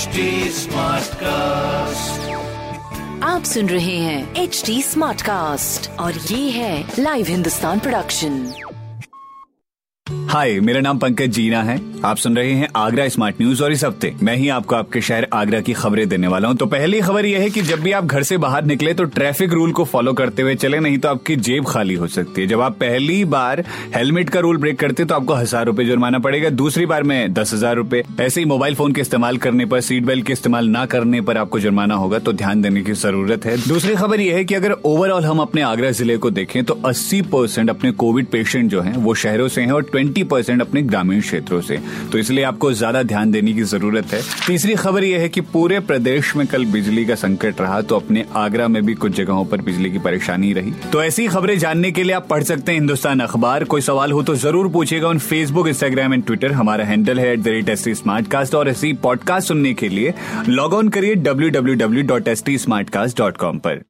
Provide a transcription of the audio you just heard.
Smartcast आप सुन रहे हैं एच डी स्मार्ट कास्ट और ये है लाइव हिंदुस्तान प्रोडक्शन हाय मेरा नाम पंकज जीना है। आप सुन रहे हैं आगरा स्मार्ट न्यूज़ और इस हफ़्ते मैं ही आपको आपके शहर आगरा की खबरें देने वाला हूँ। तो पहली खबर यह है कि जब भी आप घर से बाहर निकले तो ट्रैफ़िक रूल को फॉलो करते हुए चले, नहीं तो आपकी जेब खाली हो सकती है। जब आप पहली बार हेलमेट का रूल ब्रेक करते तो आपको हज़ार रूपए जुर्माना पड़ेगा। दूसरी बार में दस हज़ार रूपए। ऐसे ही मोबाइल फ़ोन के इस्तेमाल करने पर, सीट बेल्ट के इस्तेमाल न करने पर आपको जुर्माना होगा तो ध्यान देने की ज़रूरत है। दूसरी खबर यह है कि अगर ओवरऑल हम अपने आगरा ज़िले को देखें तो अस्सी अपने कोविड पेशेंट जो है, वो शहरों से हैं और ट्वेंटी अपने ग्रामीण क्षेत्रों से तो इसलिए आपको ज़्यादा ध्यान देने की ज़रूरत है। तीसरी खबर यह है कि पूरे प्रदेश में कल बिजली का संकट रहा तो अपने आगरा में भी कुछ जगहों पर बिजली की परेशानी रही। तो ऐसी खबरें जानने के लिए आप पढ़ सकते हैं हिंदुस्तान अखबार। कोई सवाल हो तो ज़रूर पूछेगा उन फेसबुक, इंस्टाग्राम एंड ट्विटर। हमारा हैंडल है at the rate S T Smartcast और ऐसी पॉडकास्ट सुनने के लिए लॉग ऑन करिए W W W dot S T Smartcast dot com पर।